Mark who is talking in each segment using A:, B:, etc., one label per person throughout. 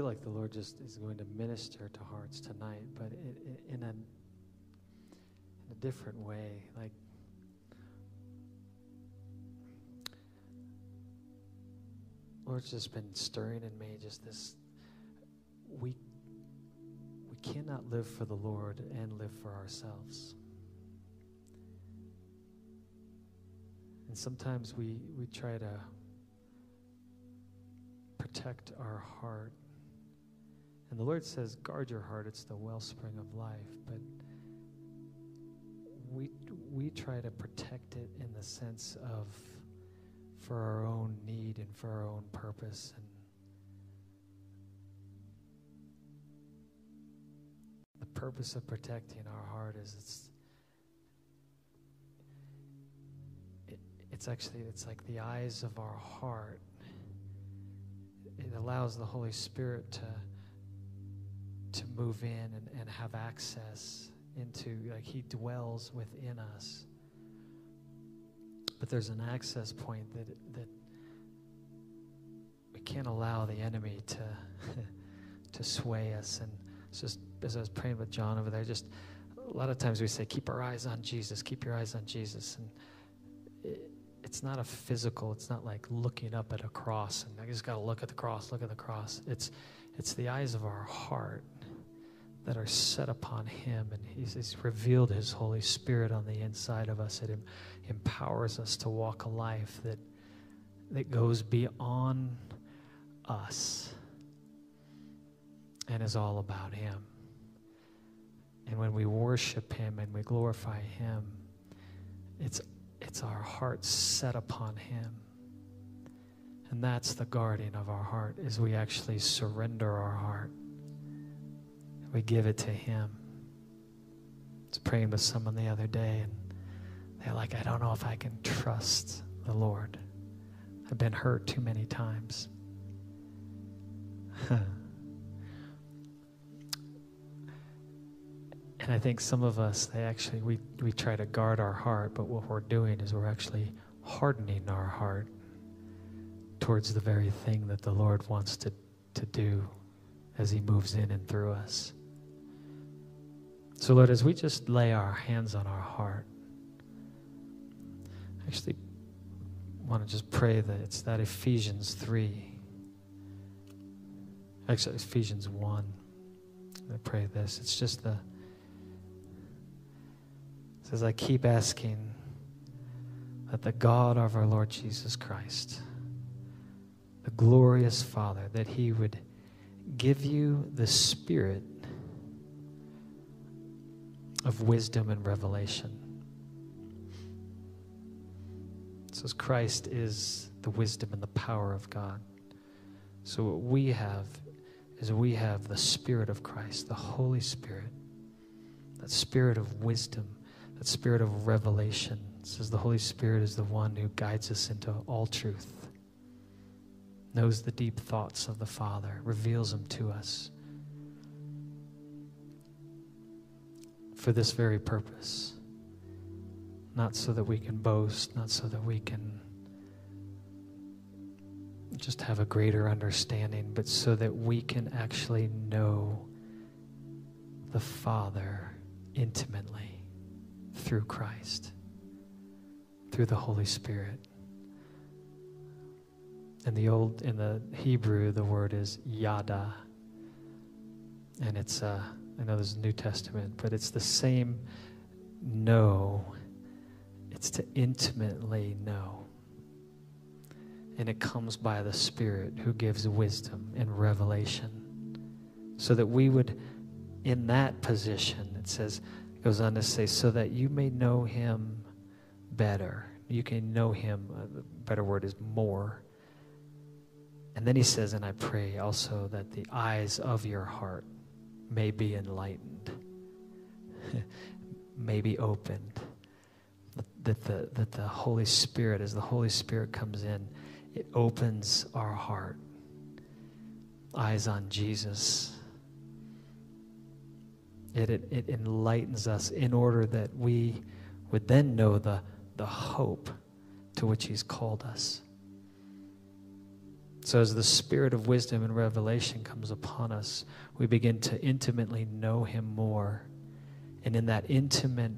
A: feel like the Lord just is going to minister to hearts tonight, but it, it, in a in a different way. Like Lord's just been stirring in me just this we we cannot live for the Lord and live for ourselves. And sometimes we, we try to protect our heart. And the Lord says, guard your heart, it's the wellspring of life. But we, we try to protect it in the sense of for our own need and for our own purpose. And the purpose of protecting our heart is it's it, it's actually it's like the eyes of our heart. It allows the Holy Spirit to to move in and, and have access into like he dwells within us but there's an access point that that we can't allow the enemy to to sway us. And just as I was praying with John over there, just a lot of times we say, "Keep our eyes on Jesus. Keep your eyes on Jesus." And it, it's not a physical. It's not like looking up at a cross and I just got to look at the cross. Look at the cross. It's it's the eyes of our heart that are set upon Him, and He's, he's revealed His Holy Spirit on the inside of us. It em- empowers us to walk a life that that goes beyond us and is all about Him. And when we worship Him and we glorify Him, it's it's our heart set upon Him. And that's the guarding of our heart, is we actually surrender our heart we give it to Him. I was praying with someone the other day, and they're like, I don't know if I can trust the Lord. I've been hurt too many times. and I think some of us, they actually, we, we try to guard our heart, but what we're doing is we're actually hardening our heart towards the very thing that the Lord wants to, to do as He moves in and through us. So, Lord, as we just lay our hands on our heart, I actually want to just pray that it's that Ephesians 3. Actually, Ephesians 1. I pray this. It's just the. Says, I keep asking that the God of our Lord Jesus Christ, the glorious Father, that He would give you the Spirit of wisdom and revelation. It says Christ is the wisdom and the power of God. So what we have is we have the Spirit of Christ, the Holy Spirit, that spirit of wisdom, that spirit of revelation. It says the Holy Spirit is the one who guides us into all truth, knows the deep thoughts of the Father, reveals them to us. For this very purpose. Not so that we can boast, not so that we can just have a greater understanding, but so that we can actually know the Father intimately through Christ, through the Holy Spirit. In the old, in the Hebrew, the word is yada, and it's a I know there's a New Testament, but it's the same know. It's to intimately know. And it comes by the Spirit who gives wisdom and revelation. So that we would, in that position, it says, it goes on to say, so that you may know him better. You can know him, uh, better word is more. And then he says, and I pray also that the eyes of your heart may be enlightened, may be opened. That the, that the Holy Spirit, as the Holy Spirit comes in, it opens our heart. Eyes on Jesus. It, it, it enlightens us in order that we would then know the, the hope to which He's called us. So, as the spirit of wisdom and revelation comes upon us, we begin to intimately know Him more. And in that intimate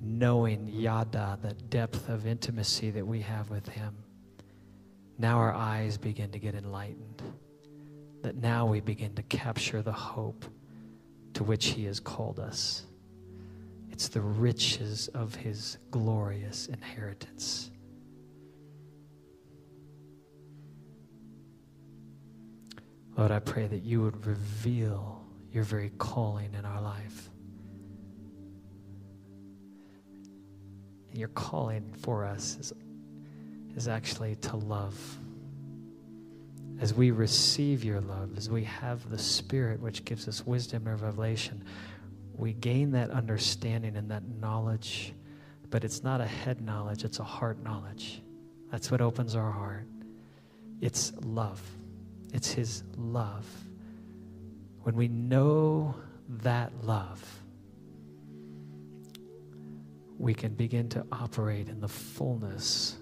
A: knowing, yada, that depth of intimacy that we have with Him, now our eyes begin to get enlightened. That now we begin to capture the hope to which He has called us. It's the riches of His glorious inheritance. Lord, I pray that you would reveal your very calling in our life. And Your calling for us is, is actually to love. As we receive your love, as we have the Spirit which gives us wisdom and revelation, we gain that understanding and that knowledge. But it's not a head knowledge, it's a heart knowledge. That's what opens our heart. It's love. It's His love. When we know that love, we can begin to operate in the fullness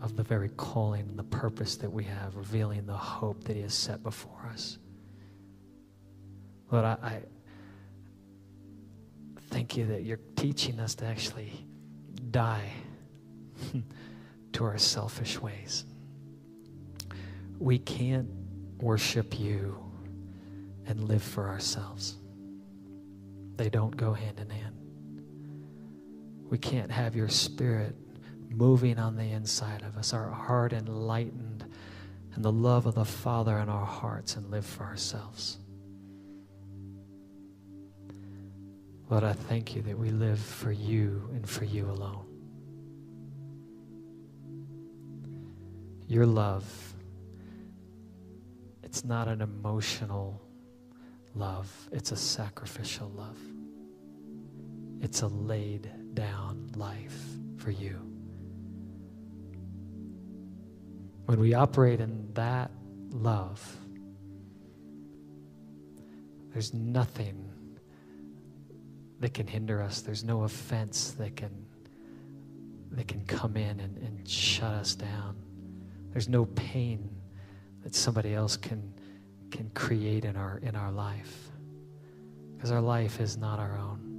A: of the very calling and the purpose that we have, revealing the hope that He has set before us. Lord, I, I thank you that you're teaching us to actually die to our selfish ways. We can't worship you and live for ourselves. They don't go hand in hand. We can't have your spirit moving on the inside of us, our heart enlightened, and the love of the Father in our hearts, and live for ourselves. Lord, I thank you that we live for you and for you alone. Your love it's not an emotional love, it's a sacrificial love. It's a laid down life for you. When we operate in that love, there's nothing that can hinder us. There's no offense that can that can come in and, and shut us down. There's no pain that somebody else can, can create in our, in our life. Because our life is not our own.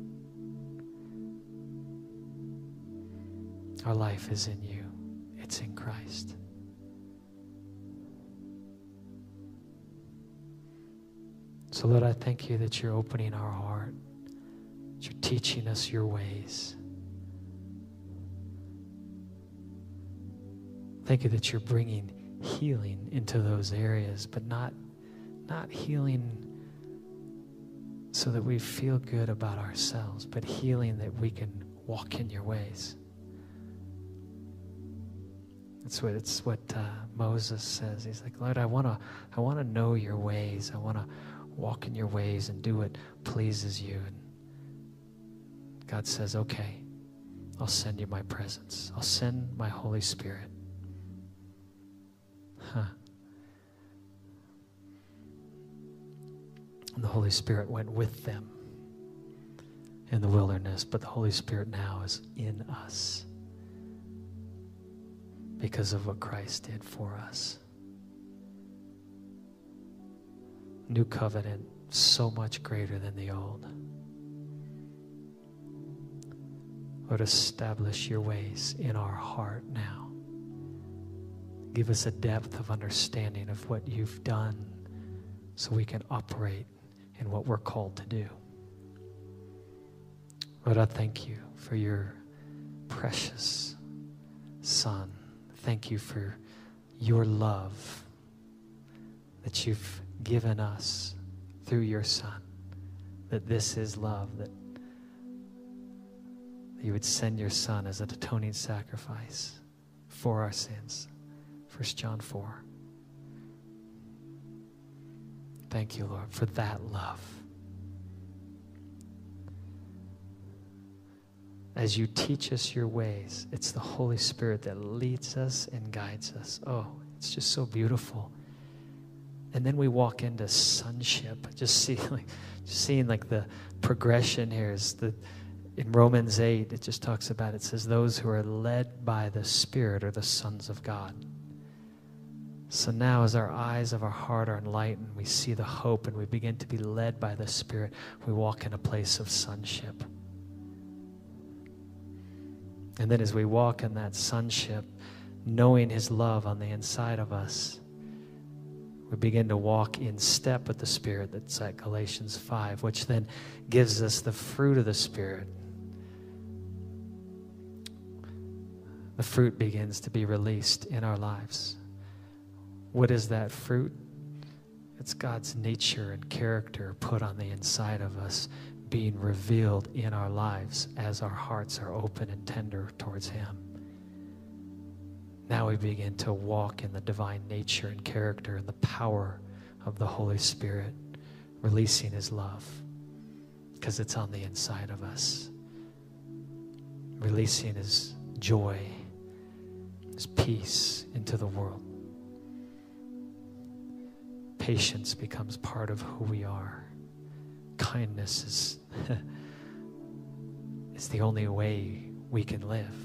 A: Our life is in you, it's in Christ. So, Lord, I thank you that you're opening our heart, that you're teaching us your ways. Thank you that you're bringing healing into those areas, but not, not healing so that we feel good about ourselves, but healing that we can walk in your ways. That's what it's what uh, Moses says. He's like, Lord, I want to, I want to know your ways. I want to walk in your ways and do what pleases you. And God says, Okay, I'll send you my presence. I'll send my Holy Spirit. And the Holy Spirit went with them in the wilderness, but the Holy Spirit now is in us because of what Christ did for us. New covenant, so much greater than the old. Lord, establish your ways in our heart now. Give us a depth of understanding of what you've done so we can operate in what we're called to do. Lord, I thank you for your precious Son. Thank you for your love that you've given us through your Son. That this is love, that you would send your Son as an atoning sacrifice for our sins. 1 John 4. Thank you, Lord, for that love. As you teach us your ways, it's the Holy Spirit that leads us and guides us. Oh, it's just so beautiful. And then we walk into sonship. Just see, like, just seeing like the progression here is the in Romans 8, it just talks about it says those who are led by the Spirit are the sons of God. So now, as our eyes of our heart are enlightened, we see the hope and we begin to be led by the Spirit, we walk in a place of sonship. And then, as we walk in that sonship, knowing His love on the inside of us, we begin to walk in step with the Spirit. That's at Galatians 5, which then gives us the fruit of the Spirit. The fruit begins to be released in our lives. What is that fruit? It's God's nature and character put on the inside of us, being revealed in our lives as our hearts are open and tender towards Him. Now we begin to walk in the divine nature and character and the power of the Holy Spirit, releasing His love because it's on the inside of us, releasing His joy, His peace into the world patience becomes part of who we are. Kindness is, is the only way we can live.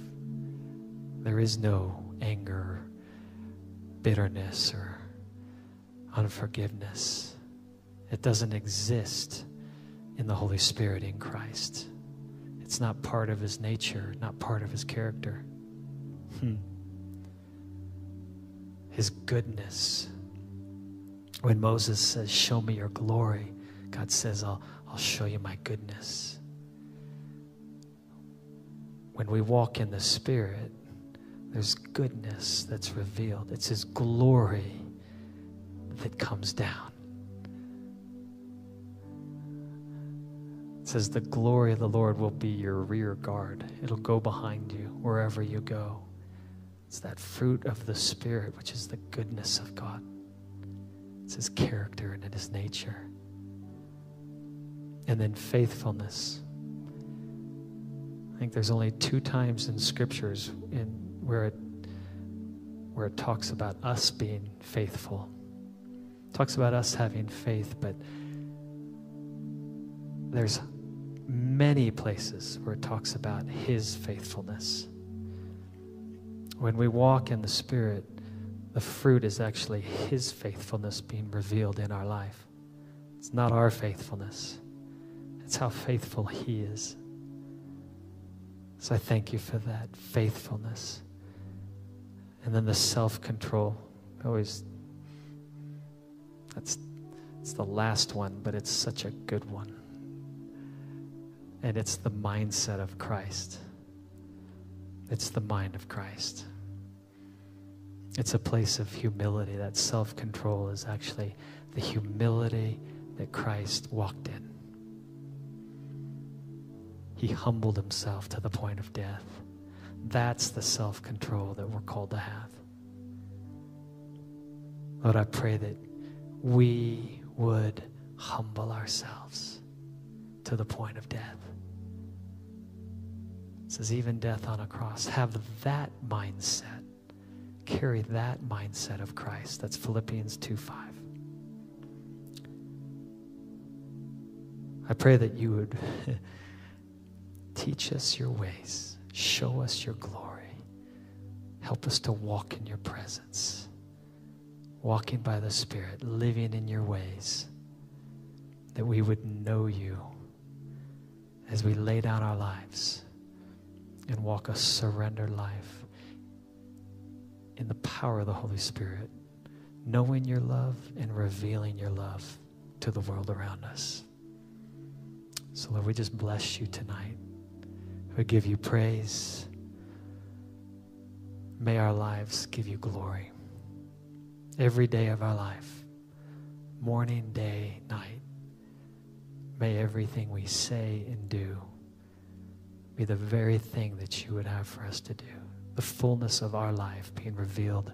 A: There is no anger, bitterness, or unforgiveness. It doesn't exist in the Holy Spirit in Christ. It's not part of his nature, not part of his character. Hmm. His goodness when Moses says, Show me your glory, God says, I'll, I'll show you my goodness. When we walk in the Spirit, there's goodness that's revealed. It's His glory that comes down. It says, The glory of the Lord will be your rear guard, it'll go behind you wherever you go. It's that fruit of the Spirit, which is the goodness of God. It's his character and his nature. And then faithfulness. I think there's only two times in scriptures in where it where it talks about us being faithful. It talks about us having faith, but there's many places where it talks about his faithfulness. When we walk in the Spirit, the fruit is actually His faithfulness being revealed in our life. It's not our faithfulness, it's how faithful He is. So I thank you for that faithfulness. And then the self control. Always, that's it's the last one, but it's such a good one. And it's the mindset of Christ. It's the mind of Christ. It's a place of humility. That self control is actually the humility that Christ walked in. He humbled himself to the point of death. That's the self control that we're called to have. Lord, I pray that we would humble ourselves to the point of death. It says, even death on a cross. Have that mindset carry that mindset of Christ. That's Philippians 2 5. I pray that you would teach us your ways, show us your glory, help us to walk in your presence, walking by the Spirit, living in your ways, that we would know you as we lay down our lives and walk a surrendered life in the power of the Holy Spirit, knowing your love and revealing your love to the world around us. So, Lord, we just bless you tonight. We give you praise. May our lives give you glory. Every day of our life, morning, day, night, may everything we say and do be the very thing that you would have for us to do the fullness of our life being revealed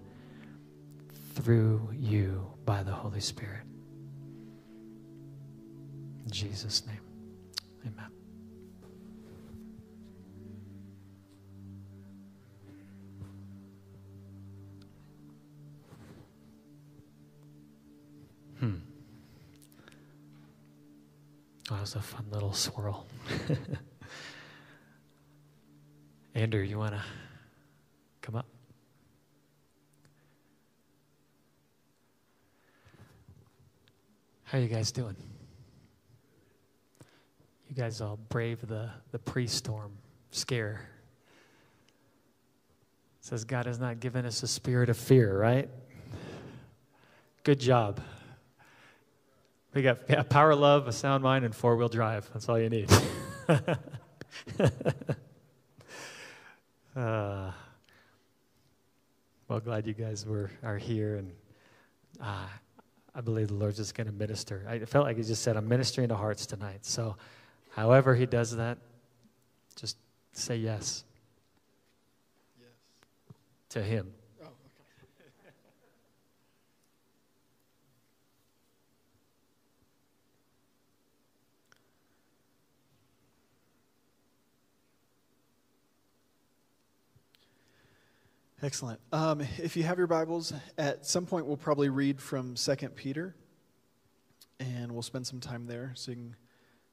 A: through you by the Holy Spirit. In Jesus' name, amen. Hmm. That was a fun little swirl. Andrew, you want to? Come up. How you guys doing? You guys all brave the, the pre-storm scare. It says God has not given us a spirit of fear, right? Good job. We got yeah, power, love, a sound mind, and four wheel drive. That's all you need. uh, well, glad you guys were are here, and uh, I believe the Lord's just going to minister. I felt like He just said, "I'm ministering to hearts tonight." So, however He does that, just say yes. Yes. To Him.
B: Excellent. Um, if you have your Bibles, at some point we'll probably read from Second Peter, and we'll spend some time there, so you can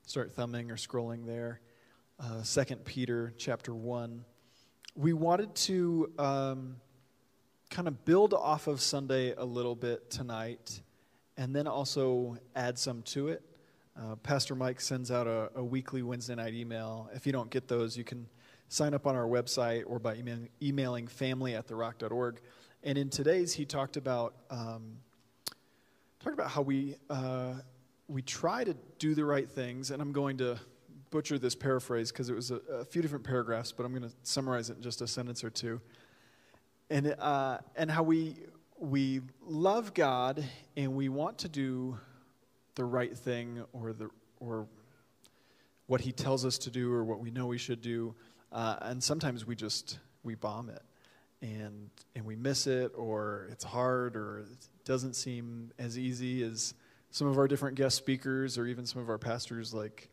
B: start thumbing or scrolling there. Uh, Peter chapter one. We wanted to um, kind of build off of Sunday a little bit tonight, and then also add some to it. Uh, Pastor Mike sends out a, a weekly Wednesday night email. If you don't get those, you can sign up on our website or by email, emailing family at therock.org. And in today's, he talked about um, talked about how we uh, we try to do the right things. And I'm going to butcher this paraphrase because it was a, a, few different paragraphs, but I'm going to summarize it in just a sentence or two. And uh, and how we we love God and we want to do the right thing or the or what He tells us to do or what we know we should do uh, and sometimes we just we bomb it, and and we miss it, or it's hard, or it doesn't seem as easy as some of our different guest speakers, or even some of our pastors. Like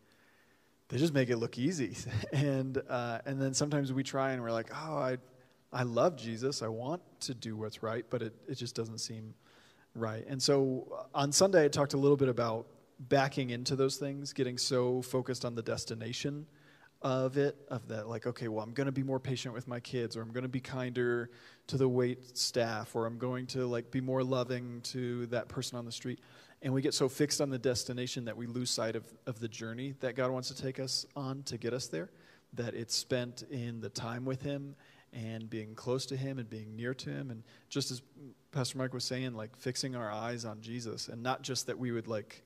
B: they just make it look easy, and uh, and then sometimes we try and we're like, oh, I I love Jesus, I want to do what's right, but it it just doesn't seem right. And so uh, on Sunday, I talked a little bit about backing into those things, getting so focused on the destination of it of that like okay well i'm going to be more patient with my kids or i'm going to be kinder to the wait staff or i'm going to like be more loving to that person on the street. And we get so fixed on the destination that we lose sight of, of the journey that god wants to take us on to get us there that it's spent in the time with him and being close to him and being near to him. And just as pastor mike was saying like fixing our eyes on jesus and not just that we would like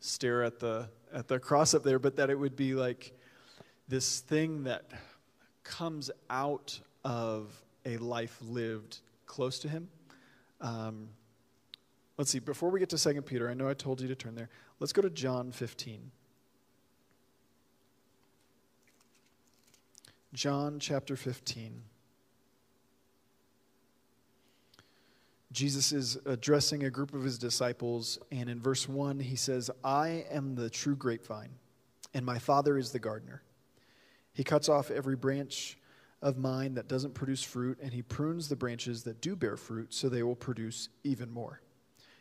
B: stare at the at the cross up there but that it would be like this thing that comes out of a life lived close to Him. Um, let's see, before we get to 2 Peter, I know I told you to turn there. Let's go to John 15. John chapter 15. Jesus is addressing a group of his disciples, and in verse 1, he says, I am the true grapevine, and my Father is the gardener. He cuts off every branch of mine that doesn't produce fruit, and he prunes the branches that do bear fruit so they will produce even more.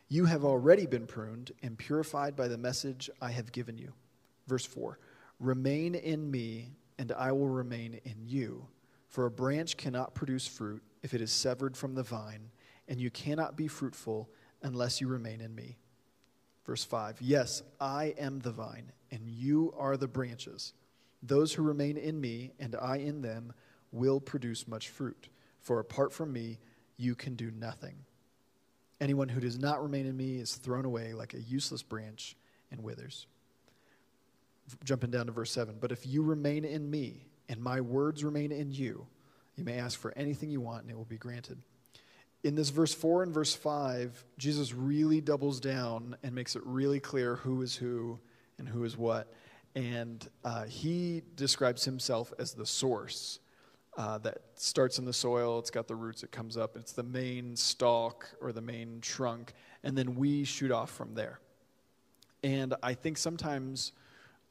B: You have already been pruned and purified by the message I have given you. Verse 4 Remain in me, and I will remain in you. For a branch cannot produce fruit if it is severed from the vine, and you cannot be fruitful unless you remain in me. Verse 5 Yes, I am the vine, and you are the branches. Those who remain in me and I in them will produce much fruit, for apart from me, you can do nothing. Anyone who does not remain in me is thrown away like a useless branch and withers. Jumping down to verse 7 But if you remain in me and my words remain in you, you may ask for anything you want and it will be granted. In this verse 4 and verse 5, Jesus really doubles down and makes it really clear who is who and who is what and uh, he describes himself as the source uh, that starts in the soil. It's got the roots, it comes up. It's the main stalk or the main trunk, and then we shoot off from there. And I think sometimes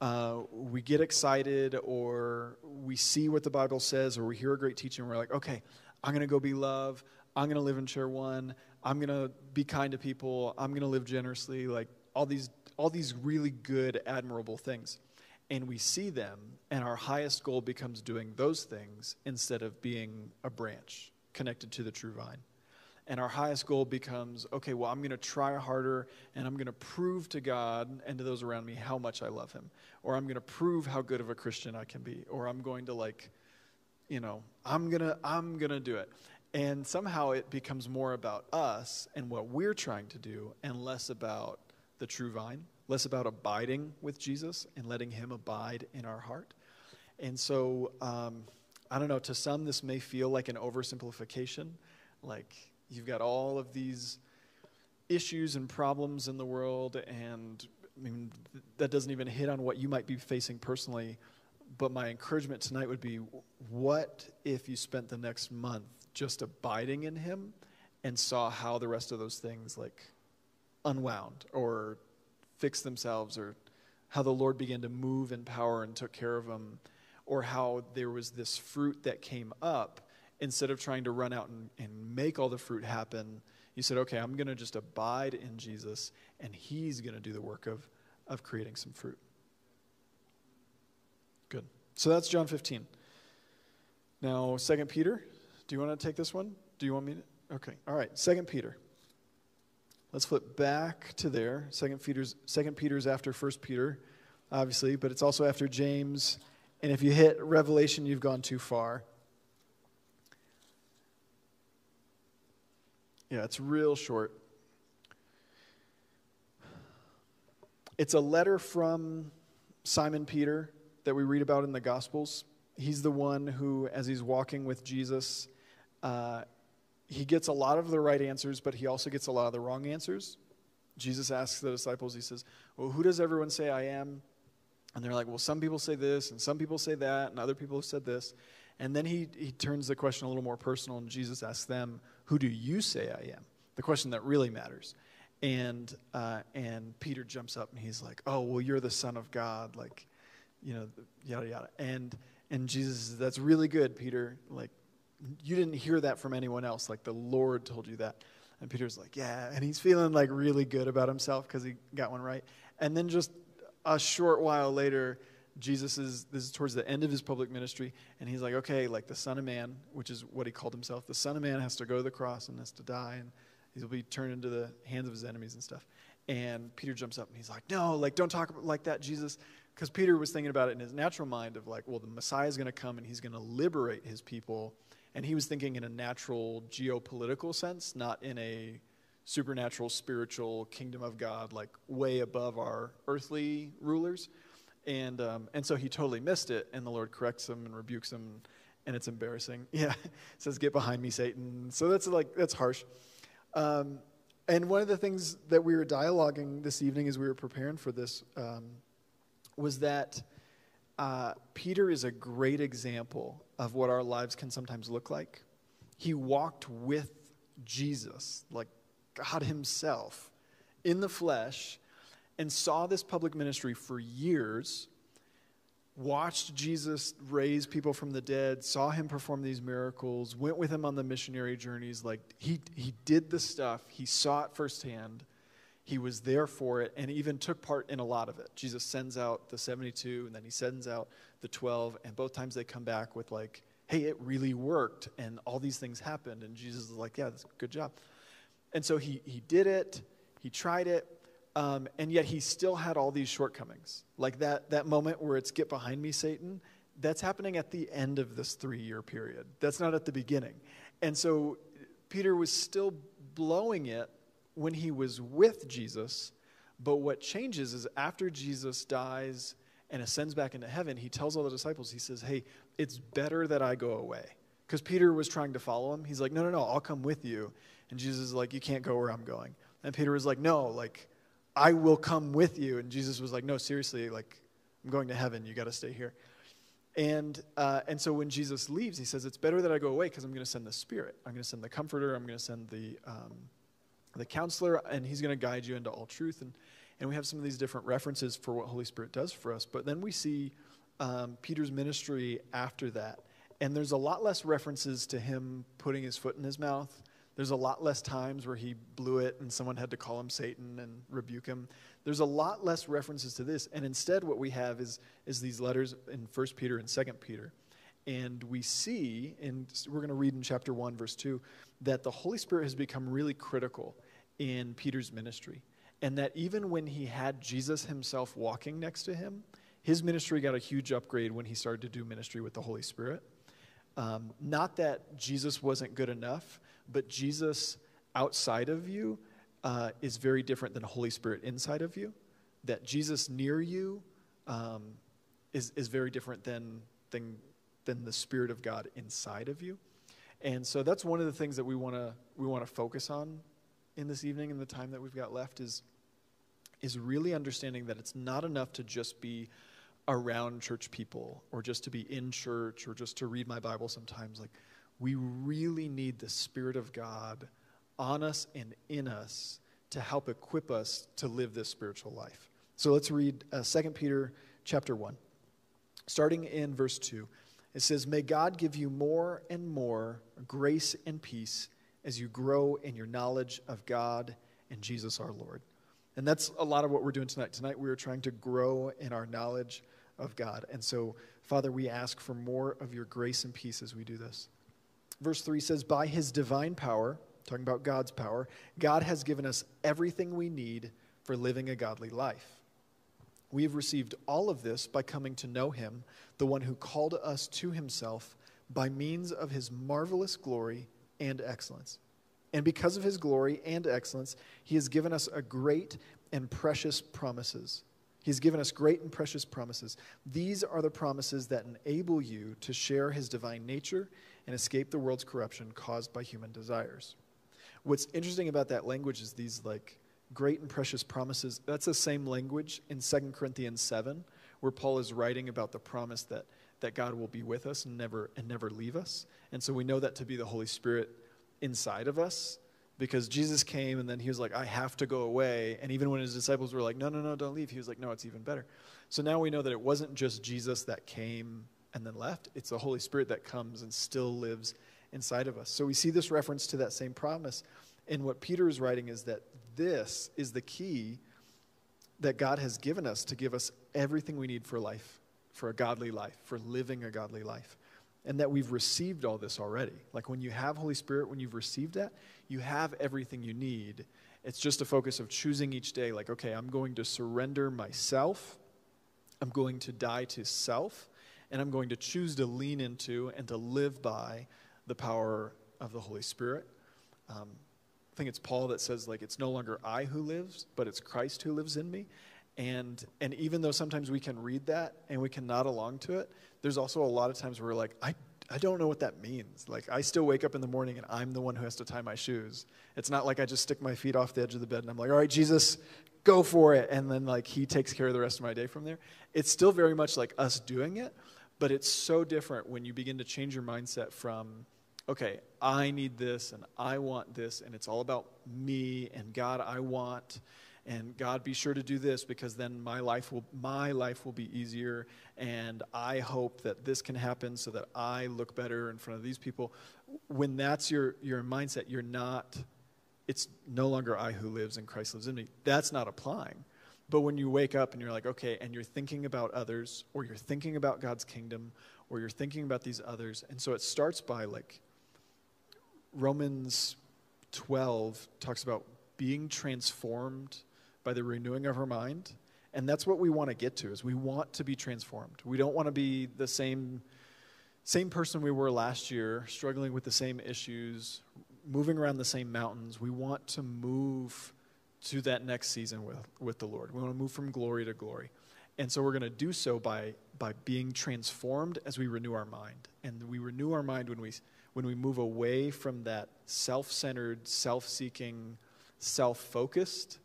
B: uh, we get excited or we see what the Bible says or we hear a great teaching and we're like, okay, I'm going to go be love. I'm going to live in chair one. I'm going to be kind to people. I'm going to live generously. Like all these, all these really good, admirable things and we see them, and our highest goal becomes doing those things instead of being a branch connected to the true vine. And our highest goal becomes okay, well, I'm going to try harder and I'm going to prove to God and to those around me how much I love Him. Or I'm going to prove how good of a Christian I can be. Or I'm going to, like, you know, I'm going to, I'm going to do it. And somehow it becomes more about us and what we're trying to do and less about the true vine, less about abiding with Jesus and letting Him abide in our heart. And so, um, I don't know, to some, this may feel like an oversimplification. Like, you've got all of these issues and problems in the world, and I mean, that doesn't even hit on what you might be facing personally. But my encouragement tonight would be what if you spent the next month just abiding in Him and saw how the rest of those things like unwound or fixed themselves or how the Lord began to move in power and took care of them or how there was this fruit that came up instead of trying to run out and, and make all the fruit happen you said okay i'm going to just abide in jesus and he's going to do the work of, of creating some fruit. Good. So that's john 15 now second peter do you want to take this one? Do you want me to? Okay all right. Second peter let's flip back to there second peter's second peter's after first peter obviously but it's also after james and if you hit Revelation, you've gone too far. Yeah, it's real short. It's a letter from Simon Peter that we read about in the Gospels. He's the one who, as he's walking with Jesus, uh, he gets a lot of the right answers, but he also gets a lot of the wrong answers. Jesus asks the disciples, he says, Well, who does everyone say I am? And they're like, well, some people say this, and some people say that, and other people have said this. And then he, he turns the question a little more personal, and Jesus asks them, Who do you say I am? The question that really matters. And, uh, and Peter jumps up and he's like, Oh, well, you're the Son of God. Like, you know, yada, yada. And, and Jesus says, That's really good, Peter. Like, you didn't hear that from anyone else. Like, the Lord told you that. And Peter's like, Yeah. And he's feeling like really good about himself because he got one right. And then just a short while later, Jesus is, this is towards the end of his public ministry, and he's like, okay, like the Son of Man, which is what he called himself, the Son of Man has to go to the cross and has to die, and he'll be turned into the hands of his enemies and stuff. And Peter jumps up and he's like, no, like, don't talk like that, Jesus. Because Peter was thinking about it in his natural mind of like, well, the Messiah is going to come and he's going to liberate his people. And he was thinking in a natural geopolitical sense, not in a supernatural, spiritual kingdom of God, like way above our earthly rulers. And, um, and so he totally missed it, and the Lord corrects him and rebukes him, and it's embarrassing. Yeah, says, Get behind me, Satan. So that's like, that's harsh. Um, and one of the things that we were dialoguing this evening as we were preparing for this um, was that uh, Peter is a great example of what our lives can sometimes look like. He walked with Jesus, like God Himself in the flesh and saw this public ministry for years, watched Jesus raise people from the dead, saw him perform these miracles, went with him on the missionary journeys. Like he, he did the stuff, he saw it firsthand, he was there for it, and even took part in a lot of it. Jesus sends out the 72, and then he sends out the 12, and both times they come back with, like, hey, it really worked, and all these things happened. And Jesus is like, yeah, that's good job. And so he, he did it, he tried it, um, and yet he still had all these shortcomings. Like that, that moment where it's get behind me, Satan, that's happening at the end of this three year period. That's not at the beginning. And so Peter was still blowing it when he was with Jesus. But what changes is after Jesus dies and ascends back into heaven, he tells all the disciples, he says, Hey, it's better that I go away. Because Peter was trying to follow him. He's like, No, no, no, I'll come with you. And Jesus is like, You can't go where I'm going. And Peter was like, No, like, I will come with you. And Jesus was like, No, seriously, like, I'm going to heaven. You got to stay here. And, uh, and so when Jesus leaves, he says, It's better that I go away because I'm going to send the Spirit. I'm going to send the Comforter. I'm going to send the, um, the Counselor, and he's going to guide you into all truth. And, and we have some of these different references for what Holy Spirit does for us. But then we see um, Peter's ministry after that. And there's a lot less references to him putting his foot in his mouth there's a lot less times where he blew it and someone had to call him Satan and rebuke him. There's a lot less references to this. And instead, what we have is, is these letters in 1 Peter and 2 Peter. And we see, and we're going to read in chapter 1, verse 2, that the Holy Spirit has become really critical in Peter's ministry. And that even when he had Jesus himself walking next to him, his ministry got a huge upgrade when he started to do ministry with the Holy Spirit. Um, not that Jesus wasn't good enough, but Jesus outside of you uh, is very different than Holy Spirit inside of you. That Jesus near you um, is, is very different than, than, than the Spirit of God inside of you. And so that's one of the things that we want to we want to focus on in this evening in the time that we've got left is is really understanding that it's not enough to just be around church people or just to be in church or just to read my Bible sometimes like we really need the spirit of God on us and in us to help equip us to live this spiritual life. So let's read uh, 2 Peter chapter 1. Starting in verse 2. It says, May God give you more and more grace and peace as you grow in your knowledge of God and Jesus our Lord. And that's a lot of what we're doing tonight. Tonight we are trying to grow in our knowledge of God. And so, Father, we ask for more of your grace and peace as we do this. Verse 3 says, By his divine power, talking about God's power, God has given us everything we need for living a godly life. We have received all of this by coming to know him, the one who called us to himself by means of his marvelous glory and excellence. And because of his glory and excellence, he has given us a great and precious promises. He has given us great and precious promises. These are the promises that enable you to share his divine nature and escape the world's corruption caused by human desires. What's interesting about that language is these like great and precious promises. That's the same language in 2 Corinthians 7, where Paul is writing about the promise that, that God will be with us and never, and never leave us. And so we know that to be the Holy Spirit inside of us because Jesus came and then he was like, I have to go away. And even when his disciples were like, no, no, no, don't leave, he was like, no, it's even better. So now we know that it wasn't just Jesus that came and then left, it's the Holy Spirit that comes and still lives inside of us. So we see this reference to that same promise. And what Peter is writing is that this is the key that God has given us to give us everything we need for life, for a godly life, for living a godly life. And that we've received all this already. Like when you have Holy Spirit, when you've received that, you have everything you need. It's just a focus of choosing each day, like, okay, I'm going to surrender myself, I'm going to die to self, and I'm going to choose to lean into and to live by the power of the Holy Spirit. Um, I think it's Paul that says like it's no longer I who lives, but it's Christ who lives in me. And and even though sometimes we can read that and we can nod along to it, there's also a lot of times where we're like, I I don't know what that means. Like I still wake up in the morning and I'm the one who has to tie my shoes. It's not like I just stick my feet off the edge of the bed and I'm like, all right, Jesus, go for it. And then like he takes care of the rest of my day from there. It's still very much like us doing it, but it's so different when you begin to change your mindset from okay, I need this and I want this, and it's all about me and God, I want. And God, be sure to do this because then my life will my life will be easier, and I hope that this can happen so that I look better in front of these people. When that's your your mindset, you're not. It's no longer I who lives and Christ lives in me. That's not applying. But when you wake up and you're like, okay, and you're thinking about others, or you're thinking about God's kingdom, or you're thinking about these others, and so it starts by like Romans 12 talks about being transformed by the renewing of our mind. And that's what we want to get to is we want to be transformed. We don't want to be the same same person we were last year, struggling with the same issues, moving around the same mountains. We want to move to that next season with, with the Lord. We want to move from glory to glory. And so we're going to do so by, by being transformed as we renew our mind. And we renew our mind when we when we move away from that self centered, self seeking, self focused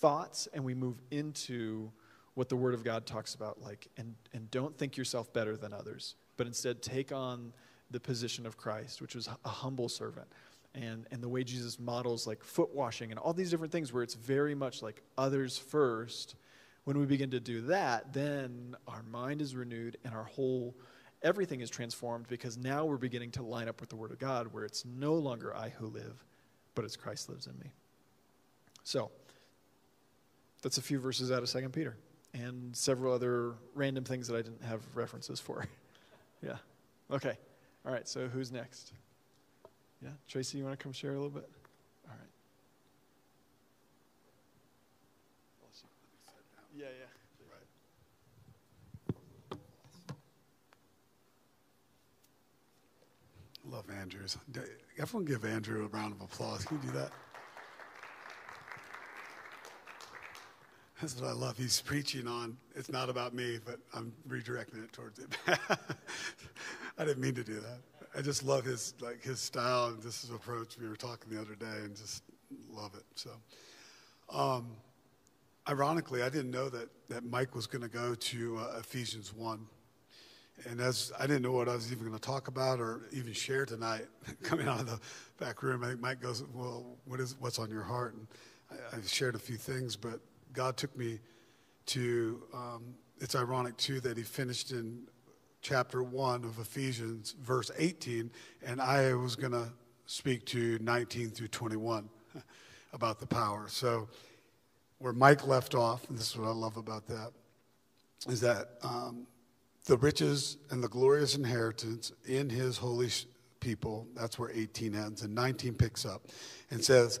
B: thoughts and we move into what the Word of God talks about, like, and, and don't think yourself better than others, but instead take on the position of Christ, which was a humble servant. And, and the way Jesus models like foot washing and all these different things where it's very much like others first. When we begin to do that, then our mind is renewed and our whole everything is transformed because now we're beginning to line up with the Word of God where it's no longer I who live, but it's Christ lives in me. So, that's a few verses out of 2 Peter and several other random things that I didn't have references for. yeah. Okay. All right. So who's next? Yeah, Tracy, you want to come share a little bit? All right. Yeah, yeah.
C: Love Andrew's. Everyone give Andrew a round of applause. Can you do that? That's what I love. He's preaching on, it's not about me, but I'm redirecting it towards it. I didn't mean to do that. I just love his like his style and just his approach. We were talking the other day and just love it. So um, ironically, I didn't know that, that Mike was going to go to uh, Ephesians 1. And as I didn't know what I was even going to talk about or even share tonight, coming out of the back room, I think Mike goes, "Well, what is what's on your heart?" And I, have shared a few things, but God took me to. Um, it's ironic too that He finished in chapter one of Ephesians, verse 18, and I was going to speak to 19 through 21 about the power. So, where Mike left off, and this is what I love about that, is that. Um, the riches and the glorious inheritance in his holy people. That's where 18 ends, and 19 picks up and says,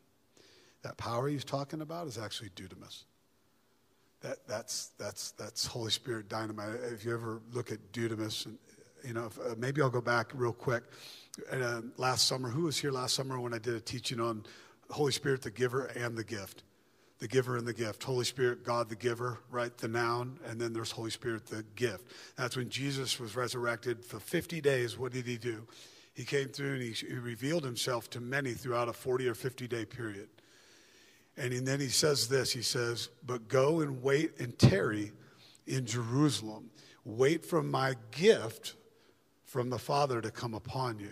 C: That power he's talking about is actually dunamis. That, that's, that's, that's Holy Spirit dynamite. If you ever look at dunamis, and, you know, if, uh, maybe I'll go back real quick. Uh, last summer, who was here last summer when I did a teaching on Holy Spirit, the giver and the gift? the giver and the gift. Holy Spirit, God the giver, right? The noun, and then there's Holy Spirit, the gift. That's when Jesus was resurrected for 50 days. What did he do? He came through and he, he revealed himself to many throughout a 40 or 50 day period. And then he says this He says, But go and wait and tarry in Jerusalem. Wait for my gift from the Father to come upon you.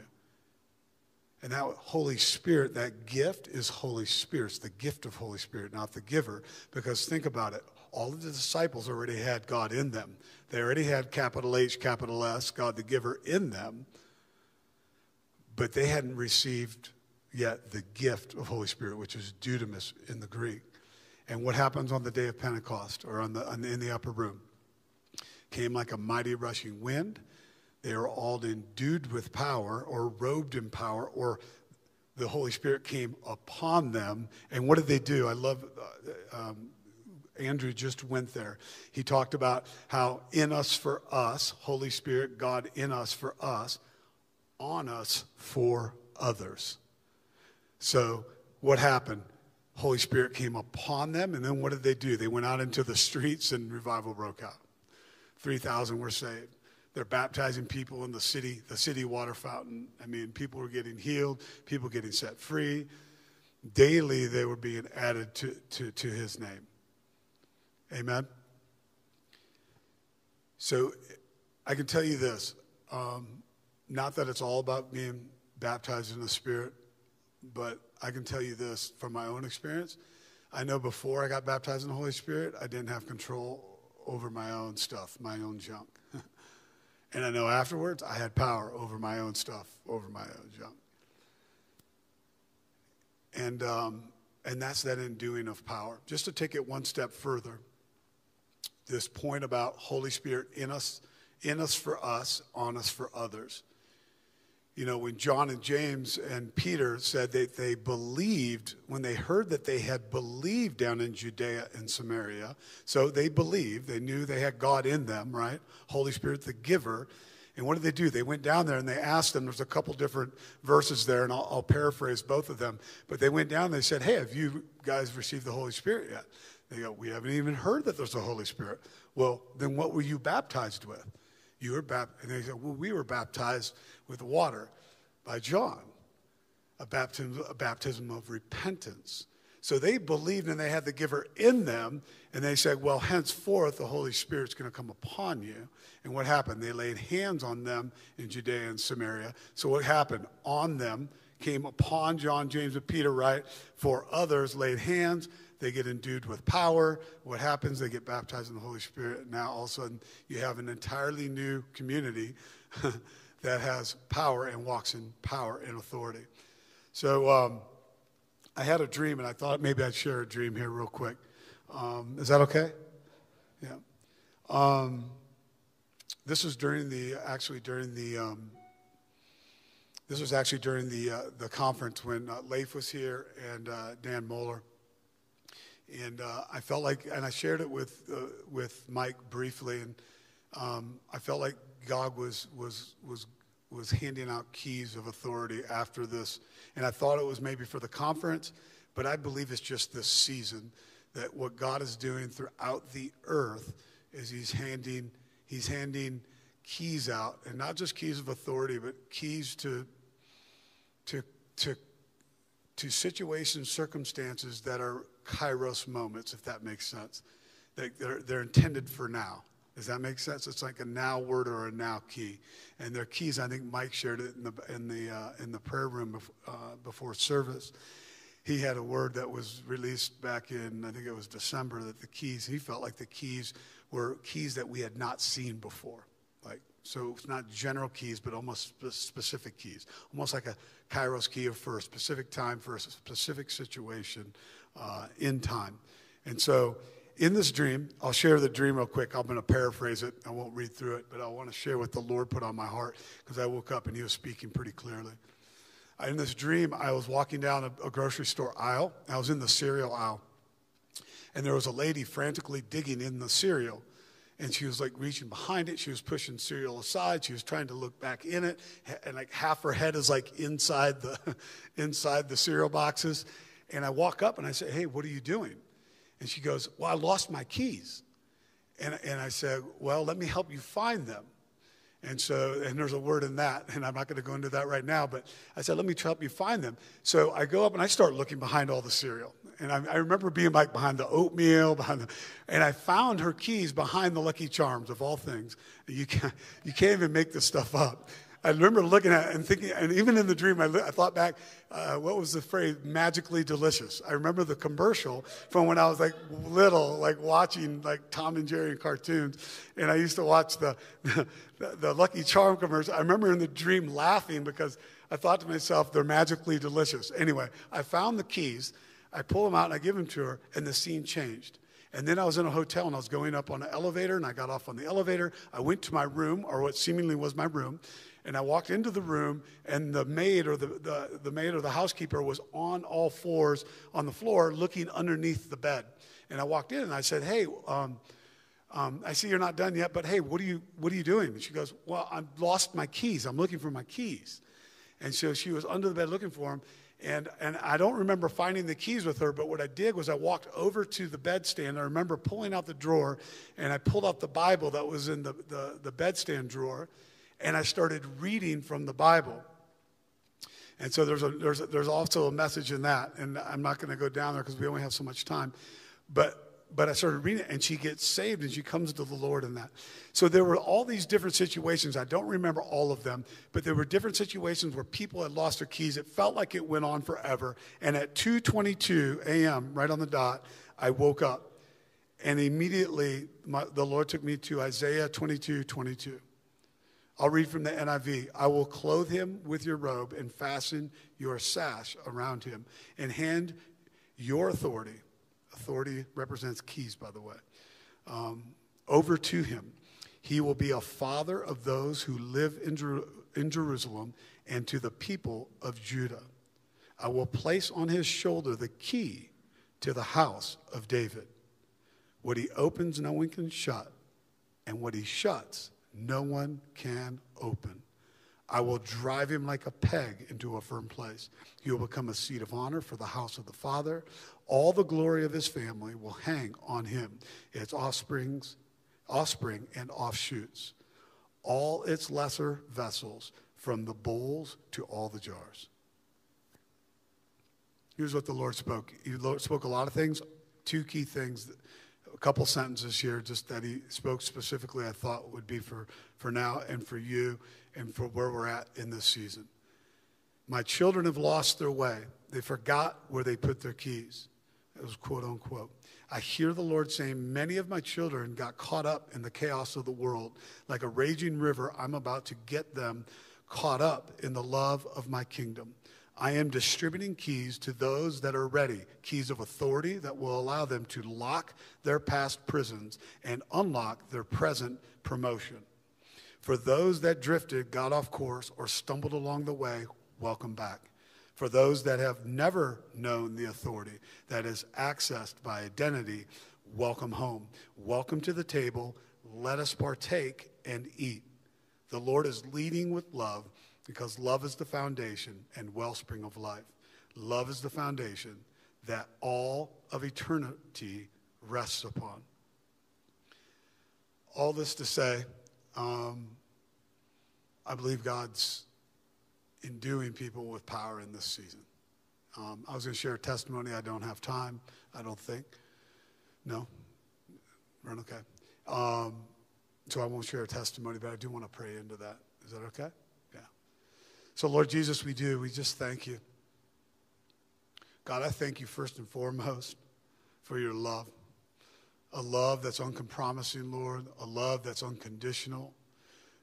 C: And that Holy Spirit, that gift is Holy Spirit. It's the gift of Holy Spirit, not the giver. Because think about it. All of the disciples already had God in them. They already had capital H, capital S, God the giver in them. But they hadn't received yet the gift of Holy Spirit, which is dunamis in the Greek. And what happens on the day of Pentecost or on the, on the, in the upper room? Came like a mighty rushing wind they are all endued with power or robed in power or the Holy Spirit came upon them. And what did they do? I love, uh, um, Andrew just went there. He talked about how in us for us, Holy Spirit, God in us for us, on us for others. So what happened? Holy Spirit came upon them, and then what did they do? They went out into the streets and revival broke out. 3,000 were saved. They're baptizing people in the city, the city water fountain. I mean, people were getting healed, people getting set free. Daily, they were being added to, to, to his name. Amen. So I can tell you this um, not that it's all about being baptized in the Spirit, but I can tell you this from my own experience. I know before I got baptized in the Holy Spirit, I didn't have control over my own stuff, my own junk. And I know afterwards I had power over my own stuff, over my own junk. And, um, and that's that enduing of power. Just to take it one step further, this point about Holy Spirit in us, in us for us, on us for others you know, when John and James and Peter said that they believed, when they heard that they had believed down in Judea and Samaria, so they believed, they knew they had God in them, right? Holy Spirit, the giver. And what did they do? They went down there and they asked them. There's a couple different verses there, and I'll, I'll paraphrase both of them. But they went down and they said, Hey, have you guys received the Holy Spirit yet? They go, We haven't even heard that there's a Holy Spirit. Well, then what were you baptized with? You were baptized. And they said, Well, we were baptized with water by John, a baptism, a baptism of repentance. So they believed and they had the giver in them. And they said, Well, henceforth the Holy Spirit's going to come upon you. And what happened? They laid hands on them in Judea and Samaria. So what happened? On them came upon John, James, and Peter, right? For others laid hands. They get endued with power. What happens? They get baptized in the Holy Spirit. Now, all of a sudden, you have an entirely new community that has power and walks in power and authority. So, um, I had a dream, and I thought maybe I'd share a dream here real quick. Um, is that okay? Yeah. Um, this was during the actually during the um, this was actually during the uh, the conference when uh, Leif was here and uh, Dan Moeller, and uh, I felt like, and I shared it with uh, with Mike briefly, and um, I felt like God was was was was handing out keys of authority after this. And I thought it was maybe for the conference, but I believe it's just this season that what God is doing throughout the earth is he's handing he's handing keys out and not just keys of authority but keys to to to to situations circumstances that are kairos moments if that makes sense they're, they're intended for now does that make sense? It's like a now word or a now key. And their keys, I think Mike shared it in the, in the, uh, in the prayer room before, uh, before service. He had a word that was released back in, I think it was December, that the keys, he felt like the keys were keys that we had not seen before. Like, so it's not general keys, but almost specific keys. Almost like a kairos key for a specific time, for a specific situation uh, in time. And so in this dream, I'll share the dream real quick. I'm going to paraphrase it. I won't read through it, but I want to share what the Lord put on my heart because I woke up and He was speaking pretty clearly. In this dream, I was walking down a, a grocery store aisle. I was in the cereal aisle, and there was a lady frantically digging in the cereal. And she was like reaching behind it. She was pushing cereal aside. She was trying to look back in it, and like half her head is like inside the inside the cereal boxes. And I walk up and I say, "Hey, what are you doing?" And she goes, Well, I lost my keys. And, and I said, Well, let me help you find them. And so, and there's a word in that, and I'm not going to go into that right now, but I said, let me help you find them. So I go up and I start looking behind all the cereal. And I, I remember being like behind the oatmeal, behind the, and I found her keys behind the Lucky Charms, of all things. You can't, you can't even make this stuff up. I remember looking at it and thinking, and even in the dream, I, I thought back, uh, what was the phrase? Magically delicious. I remember the commercial from when I was like little, like watching like Tom and Jerry cartoons, and I used to watch the, the, the Lucky Charm commercial. I remember in the dream laughing because I thought to myself, they're magically delicious. Anyway, I found the keys, I pull them out, and I give them to her, and the scene changed. And then I was in a hotel and I was going up on an elevator and I got off on the elevator. I went to my room, or what seemingly was my room, and I walked into the room, and the maid or the, the, the maid or the housekeeper was on all fours on the floor looking underneath the bed. And I walked in and I said, Hey, um, um, I see you're not done yet, but hey, what are you, what are you doing? And she goes, Well, I've lost my keys. I'm looking for my keys. And so she was under the bed looking for them. And, and I don't remember finding the keys with her, but what I did was I walked over to the bedstand. I remember pulling out the drawer and I pulled out the Bible that was in the, the, the bedstand drawer and I started reading from the Bible. And so there's, a, there's, a, there's also a message in that. And I'm not going to go down there because we only have so much time. But, but I started reading it, and she gets saved and she comes to the Lord in that. So there were all these different situations. I don't remember all of them, but there were different situations where people had lost their keys. It felt like it went on forever. And at 2.22 a.m., right on the dot, I woke up. And immediately, my, the Lord took me to Isaiah 22, 22. I'll read from the NIV. I will clothe him with your robe and fasten your sash around him and hand your authority. Authority represents keys, by the way. Um, over to him. He will be a father of those who live in, Jer- in Jerusalem and to the people of Judah. I will place on his shoulder the key to the house of David. What he opens, no one can shut, and what he shuts, no one can open. I will drive him like a peg into a firm place. He will become a seat of honor for the house of the Father. All the glory of his family will hang on him, its offsprings, offspring and offshoots, all its lesser vessels, from the bowls to all the jars. Here's what the Lord spoke. He spoke a lot of things. Two key things, couple sentences here, just that He spoke specifically, I thought would be for, for now and for you and for where we're at in this season. My children have lost their way. They forgot where they put their keys. It was quote unquote. I hear the Lord saying, Many of my children got caught up in the chaos of the world. Like a raging river, I'm about to get them caught up in the love of my kingdom. I am distributing keys to those that are ready, keys of authority that will allow them to lock their past prisons and unlock their present promotion. For those that drifted, got off course, or stumbled along the way, welcome back. For those that have never known the authority that is accessed by identity, welcome home. Welcome to the table. Let us partake and eat. The Lord is leading with love because love is the foundation and wellspring of life. Love is the foundation that all of eternity rests upon. All this to say, um, I believe God's enduing people with power in this season. Um, I was going to share a testimony. I don't have time, I don't think. No? Run okay. Um, so I won't share a testimony, but I do want to pray into that. Is that okay? So, Lord Jesus, we do. We just thank you. God, I thank you first and foremost for your love. A love that's uncompromising, Lord. A love that's unconditional.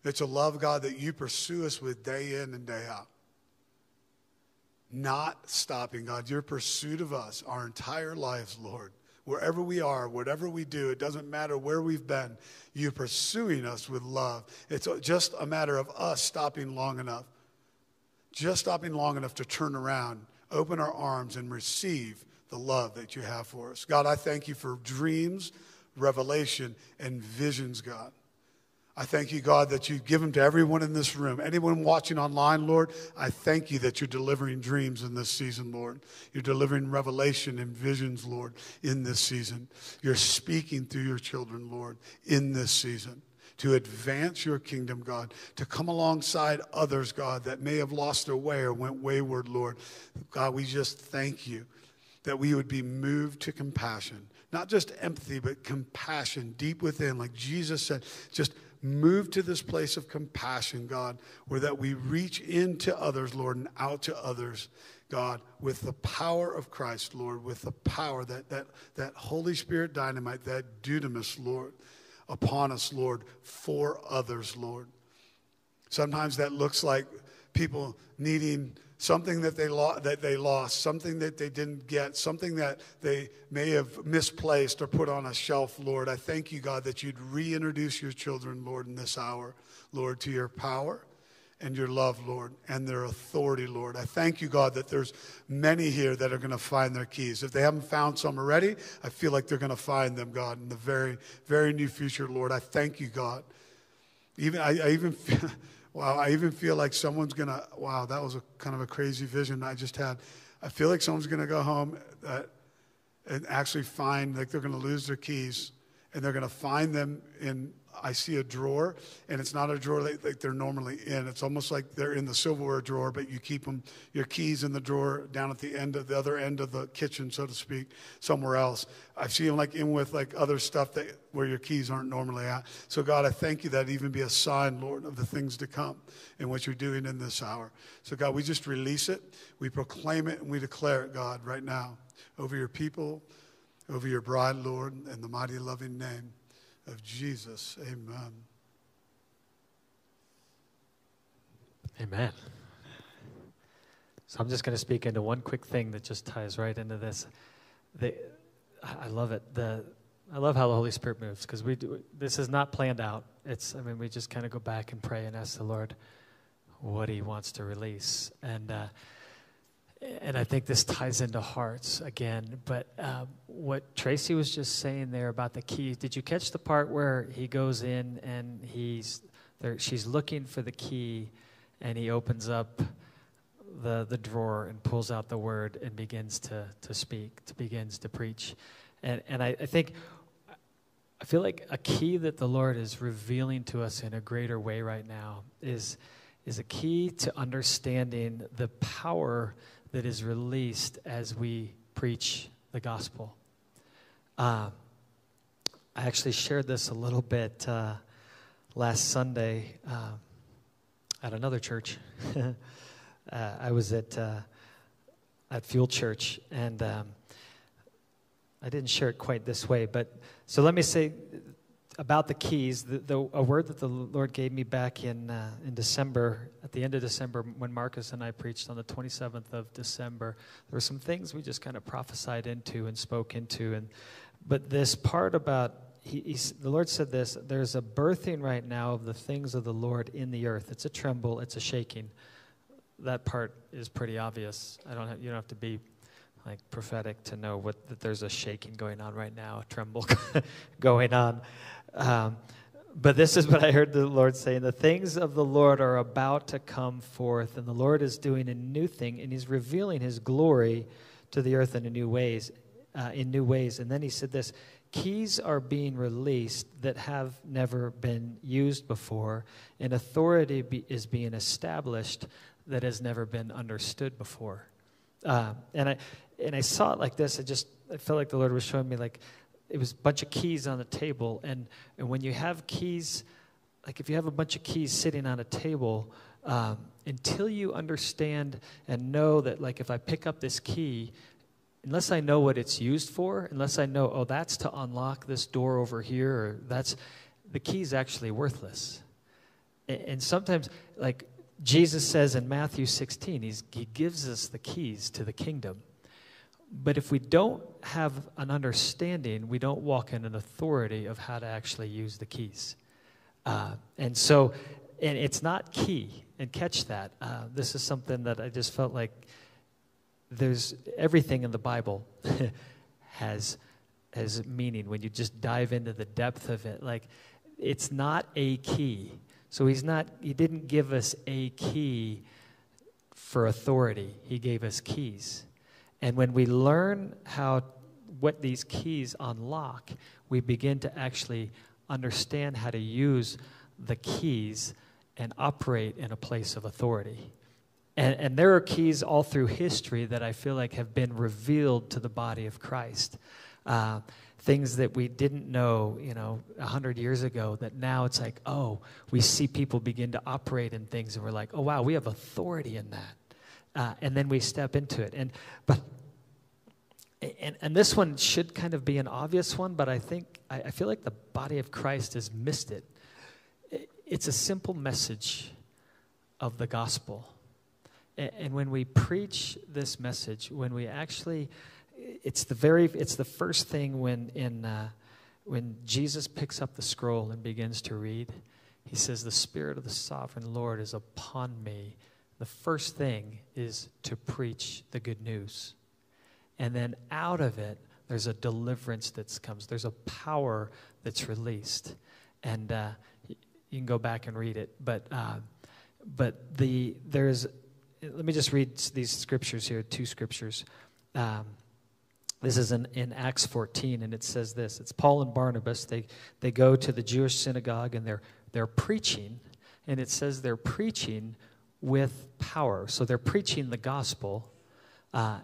C: It's a love, God, that you pursue us with day in and day out. Not stopping, God, your pursuit of us our entire lives, Lord. Wherever we are, whatever we do, it doesn't matter where we've been, you're pursuing us with love. It's just a matter of us stopping long enough, just stopping long enough to turn around, open our arms, and receive the love that you have for us. God, I thank you for dreams, revelation, and visions, God. I thank you, God, that you give them to everyone in this room. Anyone watching online, Lord, I thank you that you're delivering dreams in this season, Lord. You're delivering revelation and visions, Lord, in this season. You're speaking through your children, Lord, in this season to advance your kingdom, God, to come alongside others, God, that may have lost their way or went wayward, Lord. God, we just thank you that we would be moved to compassion. Not just empathy, but compassion deep within. Like Jesus said, just move to this place of compassion, God, where that we reach into others, Lord, and out to others, God, with the power of Christ, Lord, with the power, that, that, that Holy Spirit dynamite, that dunamis, Lord, upon us, Lord, for others, Lord. Sometimes that looks like people needing something that they, lo- that they lost, something that they didn't get, something that they may have misplaced or put on a shelf, Lord. I thank you, God, that you'd reintroduce your children, Lord, in this hour, Lord, to your power and your love, Lord, and their authority, Lord. I thank you, God, that there's many here that are going to find their keys. If they haven't found some already, I feel like they're going to find them, God, in the very, very near future, Lord. I thank you, God. Even I, I even feel Wow, I even feel like someone's going to, wow, that was a kind of a crazy vision I just had. I feel like someone's going to go home uh, and actually find, like they're going to lose their keys and they're going to find them in I see a drawer, and it's not a drawer like, like, they're normally in. It's almost like they're in the silverware drawer, but you keep them, your keys in the drawer down at the end of the other end of the kitchen, so to speak, somewhere else. I see them like in with like other stuff that where your keys aren't normally at. So God, I thank you that even be a sign, Lord, of the things to come and what you're doing in this hour. So God, we just release it, we proclaim it, and we declare it, God, right now over your people, over your bride, Lord, in the mighty loving name of Jesus. Amen.
A: Amen. So I'm just going to speak into one quick thing that just ties right into this. The, I love it. The, I love how the Holy Spirit moves because we do, this is not planned out. It's I mean we just kind of go back and pray and ask the Lord what He wants to release and. Uh, and I think this ties into hearts again. But um, what Tracy was just saying there about the key, did you catch the part where he goes in and he's there? She's looking for the key, and he opens up the the drawer and pulls out the word and begins to to speak, to begins to preach, and and I, I think. I feel like a key that the Lord is revealing to us in a greater way right now is, is a key to understanding the power that is released as we preach the gospel. Uh, I actually shared this a little bit uh, last Sunday uh, at another church. Uh, I was at uh, at Fuel Church, and um, I didn't share it quite this way. But so let me say about the keys. The, the, a word that the Lord gave me back in uh, in December, at the end of December, when Marcus and I preached on the 27th of December. There were some things we just kind of prophesied into and spoke into, and but this part about he, the Lord said this there's a birthing right now of the things of the Lord in the earth. It's a tremble, it's a shaking that part is pretty obvious. I don't have, you don't have to be like prophetic to know what that there's a shaking going on right now, a tremble going on. Um, but this is what I heard the Lord saying: the things of the Lord are about to come forth, and the Lord is doing a new thing, and He's revealing His glory to the earth in new ways, uh, in new ways. And then He said this: keys are being released that have never been used before, and authority be, is being established that has never been understood before. Uh, and I and I saw it like this. I just I felt like the Lord was showing me like it was a bunch of keys on the table, and and when you have keys, like if you have a bunch of keys sitting on a table, um, until you understand and know that like if I pick up this key. Unless I know what it's used for, unless I know, oh, that's to unlock this door over here, or that's the key's actually worthless. And sometimes, like, Jesus says in Matthew 16, he gives us the keys to the kingdom. But if we don't have an understanding, we don't walk in an authority of how to actually use the keys. Uh, and so, and it's not key, and catch that. Uh, this is something that I just felt like there's everything in the Bible has has meaning when you just dive into the depth of it. Like, it's not a key. So he's not, he didn't give us a key for authority. He gave us keys. And when we learn how what these keys unlock, we begin to actually understand how to use the keys and operate in a place of authority. And, and there are keys all through history that I feel like have been revealed to the body of Christ. Uh, things that we didn't know, you know, 100 years ago that now it's like, oh, we see people begin to operate in things and we're like, oh, wow, we have authority in that. Uh, and then we step into it. And, but, and, and this one should kind of be an obvious one, but I think, I, I feel like the body of Christ has missed it. It's a simple message of the gospel. And, and when we preach this message, when we actually it's the very it's the first thing when in uh, when Jesus picks up the scroll and begins to read. He says, "The Spirit of the Sovereign Lord is upon me." The first thing is to preach the good news, and then out of it, there's a deliverance that comes. There's a power that's released, and uh, you can go back and read it. But uh, but the there's let me just read these scriptures here. Two scriptures. Um, this is in, in Acts 14, and it says this it's Paul and Barnabas. They, they go to the Jewish synagogue and they're, they're preaching, and it says they're preaching with power. So they're preaching the gospel. Uh,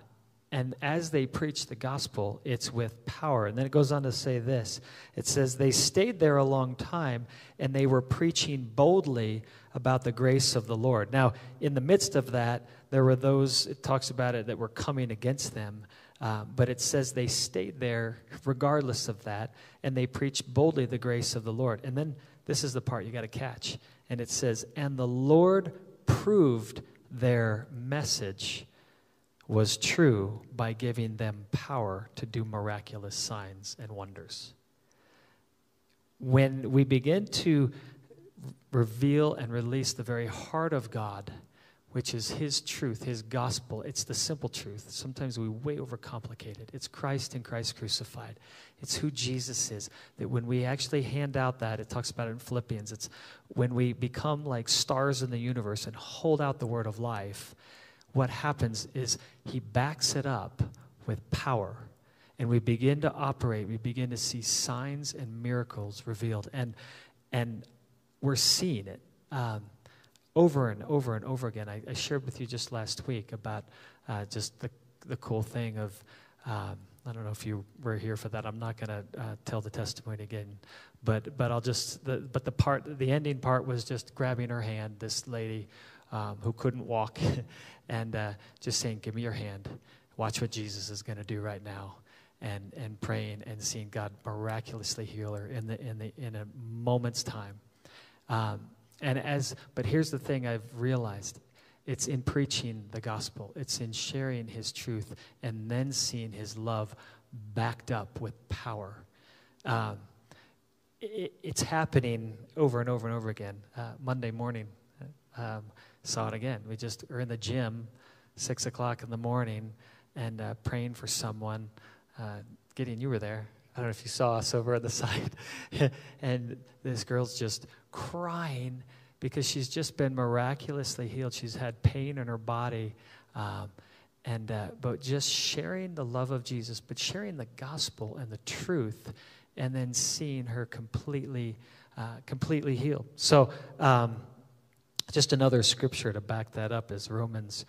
A: and as they preach the gospel, it's with power. And then it goes on to say this it says, They stayed there a long time and they were preaching boldly about the grace of the Lord. Now, in the midst of that, there were those, it talks about it, that were coming against them. Uh, but it says they stayed there regardless of that, and they preached boldly the grace of the Lord. And then this is the part you got to catch. And it says, And the Lord proved their message was true by giving them power to do miraculous signs and wonders. When we begin to reveal and release the very heart of God, which is His truth, His gospel. It's the simple truth. Sometimes we way overcomplicate it. It's Christ and Christ crucified. It's who Jesus is. That when we actually hand out that, it talks about it in Philippians, it's when we become like stars in the universe and hold out the word of life, what happens is He backs it up with power. And we begin to operate, we begin to see signs and miracles revealed. And, and we're seeing it. Um, over and over and over again. I, I shared with you just last week about uh, just the, the cool thing of, um, I don't know if you were here for that. I'm not going to uh, tell the testimony again, but but I'll just. The, but the part, the ending part was just grabbing her hand. This lady um, who couldn't walk, and uh, just saying, "Give me your hand. Watch what Jesus is going to do right now." And, and praying and seeing God miraculously heal her in the in the in a moment's time, um, and as but here's the thing I've realized it's in preaching the gospel, it's in sharing his truth, and then seeing his love backed up with power. Um, it, it's happening over and over and over again. Uh, Monday morning, um, saw it again. We just are in the gym, six o'clock in the morning, and uh, praying for someone. Uh, Gideon, you were there. I don't know if you saw us over at the side. and this girl's just crying because she's just been miraculously healed. She's had pain in her body. Um, and uh, but just sharing the love of Jesus, but sharing the gospel and the truth, and then seeing her completely, uh, completely healed. So, um, just another scripture to back that up is Romans.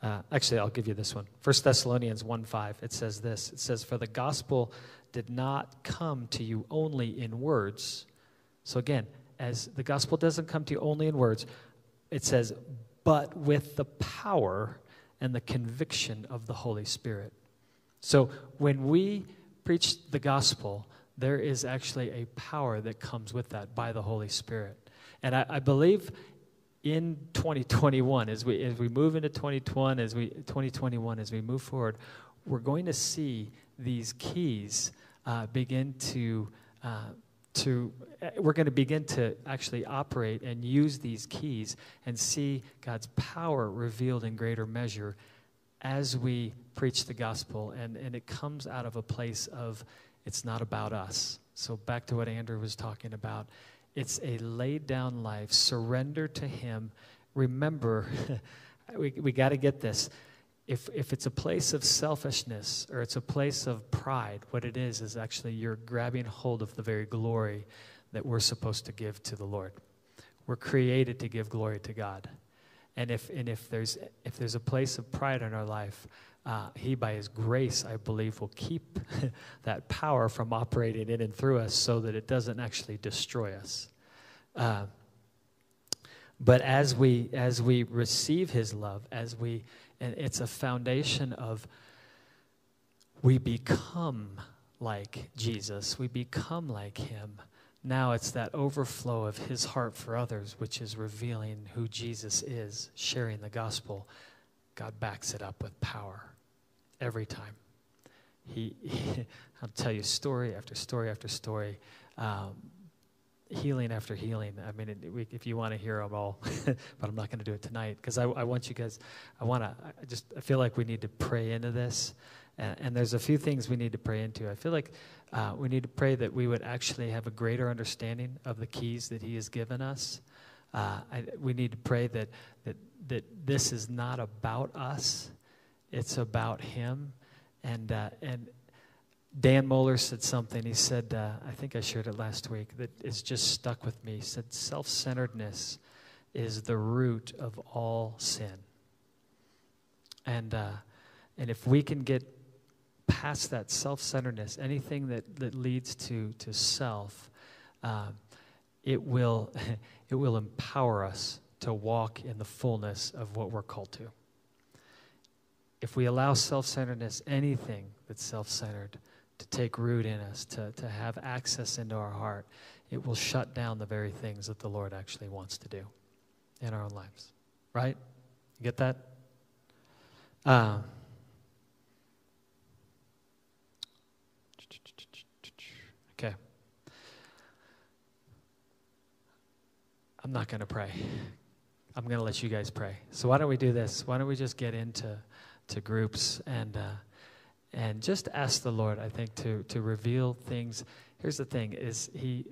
A: Uh, actually, I'll give you this one. First Thessalonians 1 5. It says this It says, For the gospel did not come to you only in words. So, again, as the gospel doesn't come to you only in words, it says, but with the power and the conviction of the Holy Spirit. So when we preach the gospel, there is actually a power that comes with that by the Holy Spirit. And I, I believe in 2021, as we, as we move into 2021, as we, 2021, as we move forward, we're going to see these keys uh, begin to uh, to uh, we're going to begin to actually operate and use these keys and see God's power revealed in greater measure as we preach the gospel. And, and it comes out of a place of it's not about us. So back to what andrew was talking about. It's a laid down life surrender to him. Remember we, we got to get this if, if it's a place of selfishness or it's a place of pride, what it is is actually you're grabbing hold of the very glory that we're supposed to give to the Lord. We're created to give glory to God. And if, and if, there's, if there's a place of pride in our life, uh, He, by His grace, I believe, will keep that power from operating in and through us so that it doesn't actually destroy us. Uh, but as we, as we receive His love, as we and it's a foundation of we become like Jesus, we become like him. Now it's that overflow of his heart for others, which is revealing who Jesus is, sharing the gospel. God backs it up with power every time. He, he I'll tell you story after story after story. Um, healing after healing. I mean, it, we, if you want to hear them all, but I'm not going to do it tonight because I, I, want you guys. I want to. I just I feel like we need to pray into this, and, and there's a few things we need to pray into. I feel like uh, we need to pray that we would actually have a greater understanding of the keys that He has given us. Uh, I, we need to pray that that that this is not about us; it's about Him, and uh, and Dan Moeller said something. He said, uh, I think I shared it last week, that is just stuck with me. He said, Self centeredness is the root of all sin. And, uh, and if we can get past that self centeredness, anything that, that leads to, to self, uh, it, will, it will empower us to walk in the fullness of what we're called to. If we allow self centeredness, anything that's self centered, to take root in us, to, to have access into our heart, it will shut down the very things that the Lord actually wants to do in our own lives. Right? You get that? Uh, okay. I'm not going to pray. I'm going to let you guys pray. So why don't we do this? Why don't we just get into to groups and uh, and just ask the Lord, I think, to, to reveal things. Here's the thing is he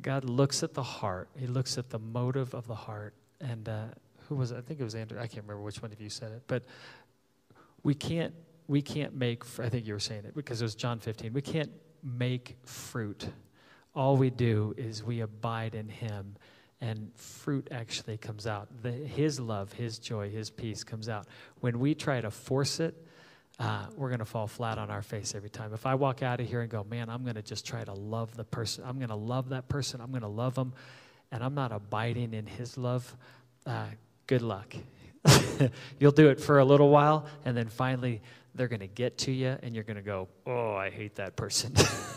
A: God looks at the heart. He looks at the motive of the heart. And uh, who was it? I think it was Andrew. I can't remember which one of you said it. But we can't we can't make I think you were saying it because it was John 15. We can't make fruit. All we do is we abide in him and fruit actually comes out. The, his love, His joy, His peace comes out. When we try to force it, uh, we're going to fall flat on our face every time. If I walk out of here and go, man, I'm going to just try to love the person, I'm going to love that person, I'm going to love them, and I'm not abiding in His love, uh, good luck. You'll do it for a little while, and then finally they're going to get to you, and you're going to go, Oh, I hate that person.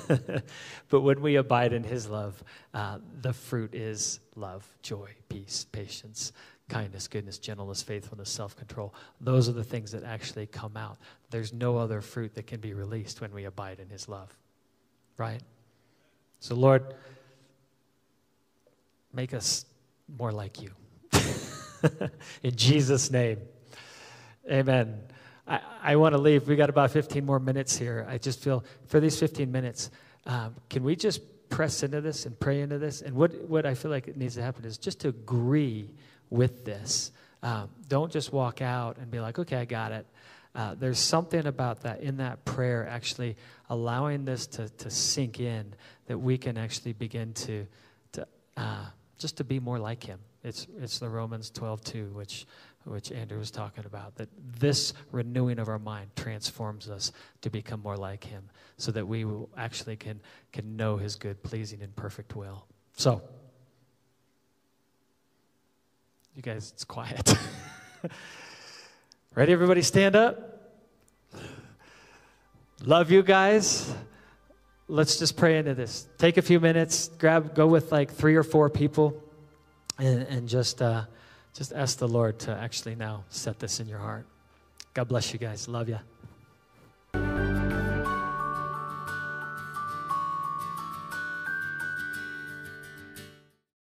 A: but when we abide in His love, uh, the fruit is love, joy, peace, patience, kindness, goodness, gentleness, faithfulness, self control. Those are the things that actually come out. There's no other fruit that can be released when we abide in His love. Right? So, Lord, make us more like you. in Jesus' name. Amen. I, I want to leave. We got about 15 more minutes here. I just feel for these 15 minutes, um, can we just press into this and pray into this? And what, what I feel like it needs to happen is just to agree with this. Um, don't just walk out and be like, okay, I got it. Uh, there's something about that in that prayer actually allowing this to, to sink in that we can actually begin to, to uh, just to be more like him. It's, it's the Romans 12, 2, which which Andrew was talking about, that this renewing of our mind transforms us to become more like him so that we actually can, can know his good, pleasing, and perfect will. So, you guys, it's quiet. Ready, everybody, stand up? Love you guys. Let's just pray into this. Take a few minutes, grab, go with like three or four people, and, and just. Uh, just ask the Lord to actually now set this in your heart. God bless you guys. Love you.